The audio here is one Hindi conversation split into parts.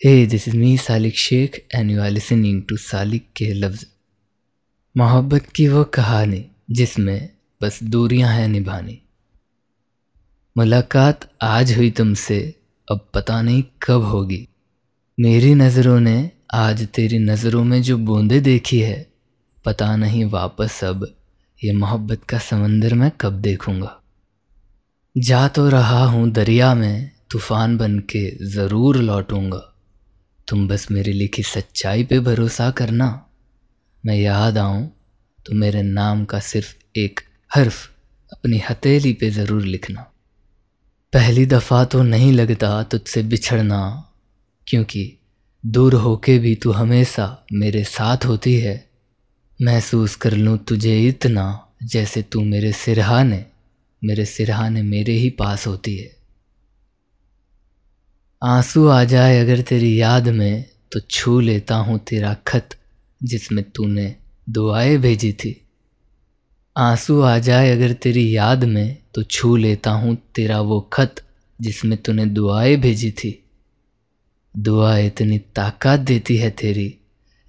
Hey, this is me Salik Shaikh and you are listening to Salik के लफ्ज़ मोहब्बत की वो कहानी जिसमें बस दूरियाँ हैं निभानी मुलाकात आज हुई तुमसे अब पता नहीं कब होगी मेरी नज़रों ने आज तेरी नज़रों में जो बूंदे देखी है पता नहीं वापस अब ये मोहब्बत का समंदर मैं कब देखूँगा जा तो रहा हूँ दरिया में तूफ़ान बन के ज़रूर लौटूँगा तुम बस मेरी लिखी सच्चाई पे भरोसा करना। मैं याद आऊँ तो मेरे नाम का सिर्फ़ एक हर्फ अपनी हथेली पे ज़रूर लिखना। पहली दफ़ा तो नहीं लगता तुझसे बिछड़ना, क्योंकि दूर होके भी तू हमेशा मेरे साथ होती है। महसूस कर लूँ तुझे इतना जैसे तू मेरे सिरहाने मेरे सिरहाने मेरे ही पास होती है। आँसू आ जाए अगर तेरी याद में तो छू लेता हूँ तेरा खत, जिसमें तूने दुआएँ भेजी थी। आँसू आ जाए अगर तेरी याद में तो छू लेता हूँ तेरा वो खत, जिसमें तूने दुआएँ भेजी थी। दुआ इतनी ताकत देती है तेरी,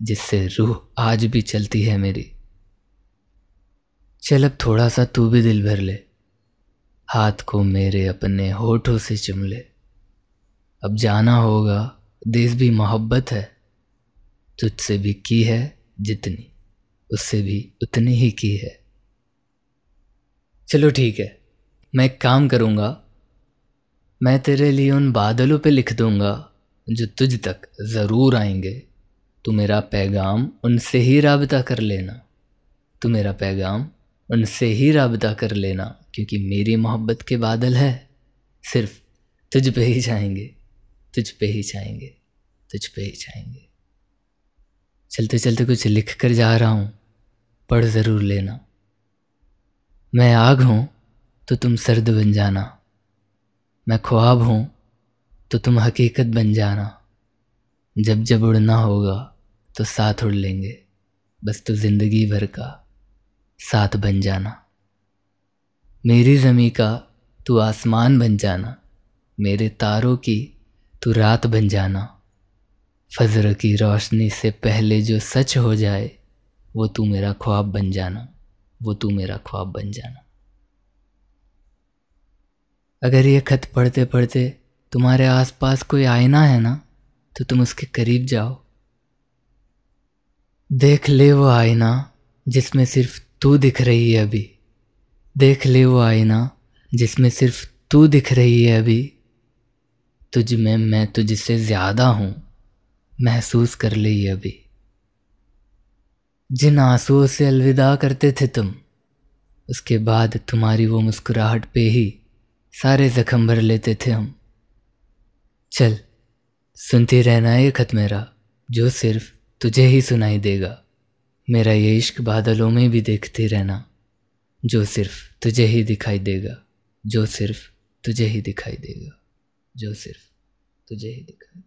जिससे रूह आज भी चलती है मेरी। चल अब थोड़ा सा तू भी दिल भर ले, हाथ को मेरे अपने होठों से चुम ले। अब जाना होगा। देश भी मोहब्बत है। तुझसे भी की है जितनी, उससे भी उतनी ही की है। चलो ठीक है, मैं एक काम करूँगा। मैं तेरे लिए उन बादलों पे लिख दूँगा, जो तुझ तक ज़रूर आएँगे। तू मेरा पैगाम उनसे ही रबता कर लेना। तू मेरा पैगाम उनसे ही रबता कर लेना, क्योंकि मेरी मोहब्बत के बादल है। सिर्फ़ तुझ पे ही छाएँगे तुझ पे ही छाएँगे तुझ पे ही छाएँगे चलते चलते कुछ लिख कर जा रहा हूँ, पढ़ ज़रूर लेना। मैं आग हूँ तो तुम सर्द बन जाना। मैं ख्वाब हूँ तो तुम हकीकत बन जाना। जब जब उड़ना होगा तो साथ उड़ लेंगे, बस तो ज़िंदगी भर का साथ बन जाना। मेरी ज़मी का तू आसमान बन जाना, मेरे तारों की तू रात बन जाना। फजर की रोशनी से पहले जो सच हो जाए, वो तू मेरा ख्वाब बन जाना, वो तू मेरा ख्वाब बन जाना। अगर ये खत पढ़ते पढ़ते तुम्हारे आसपास कोई आईना है ना तो तुम उसके करीब जाओ। देख ले वो आईना, जिसमें सिर्फ़ तू दिख रही है अभी। देख ले वो आईना, जिसमें सिर्फ़ तू दिख रही है अभी। तुझ में मैं तुझसे ज़्यादा हूँ, महसूस कर ली अभी। जिन आंसुओं से अलविदा करते थे तुम, उसके बाद तुम्हारी वो मुस्कुराहट पे ही सारे जख्म भर लेते थे हम। चल, सुनती रहना ये खत मेरा, जो सिर्फ़ तुझे ही सुनाई देगा। मेरा ये इश्क बादलों में भी देखते रहना, जो सिर्फ़ तुझे ही दिखाई देगा, जो सिर्फ़ तुझे ही दिखाई देगा। जो सिर्फ़ तुझे ही दिखाई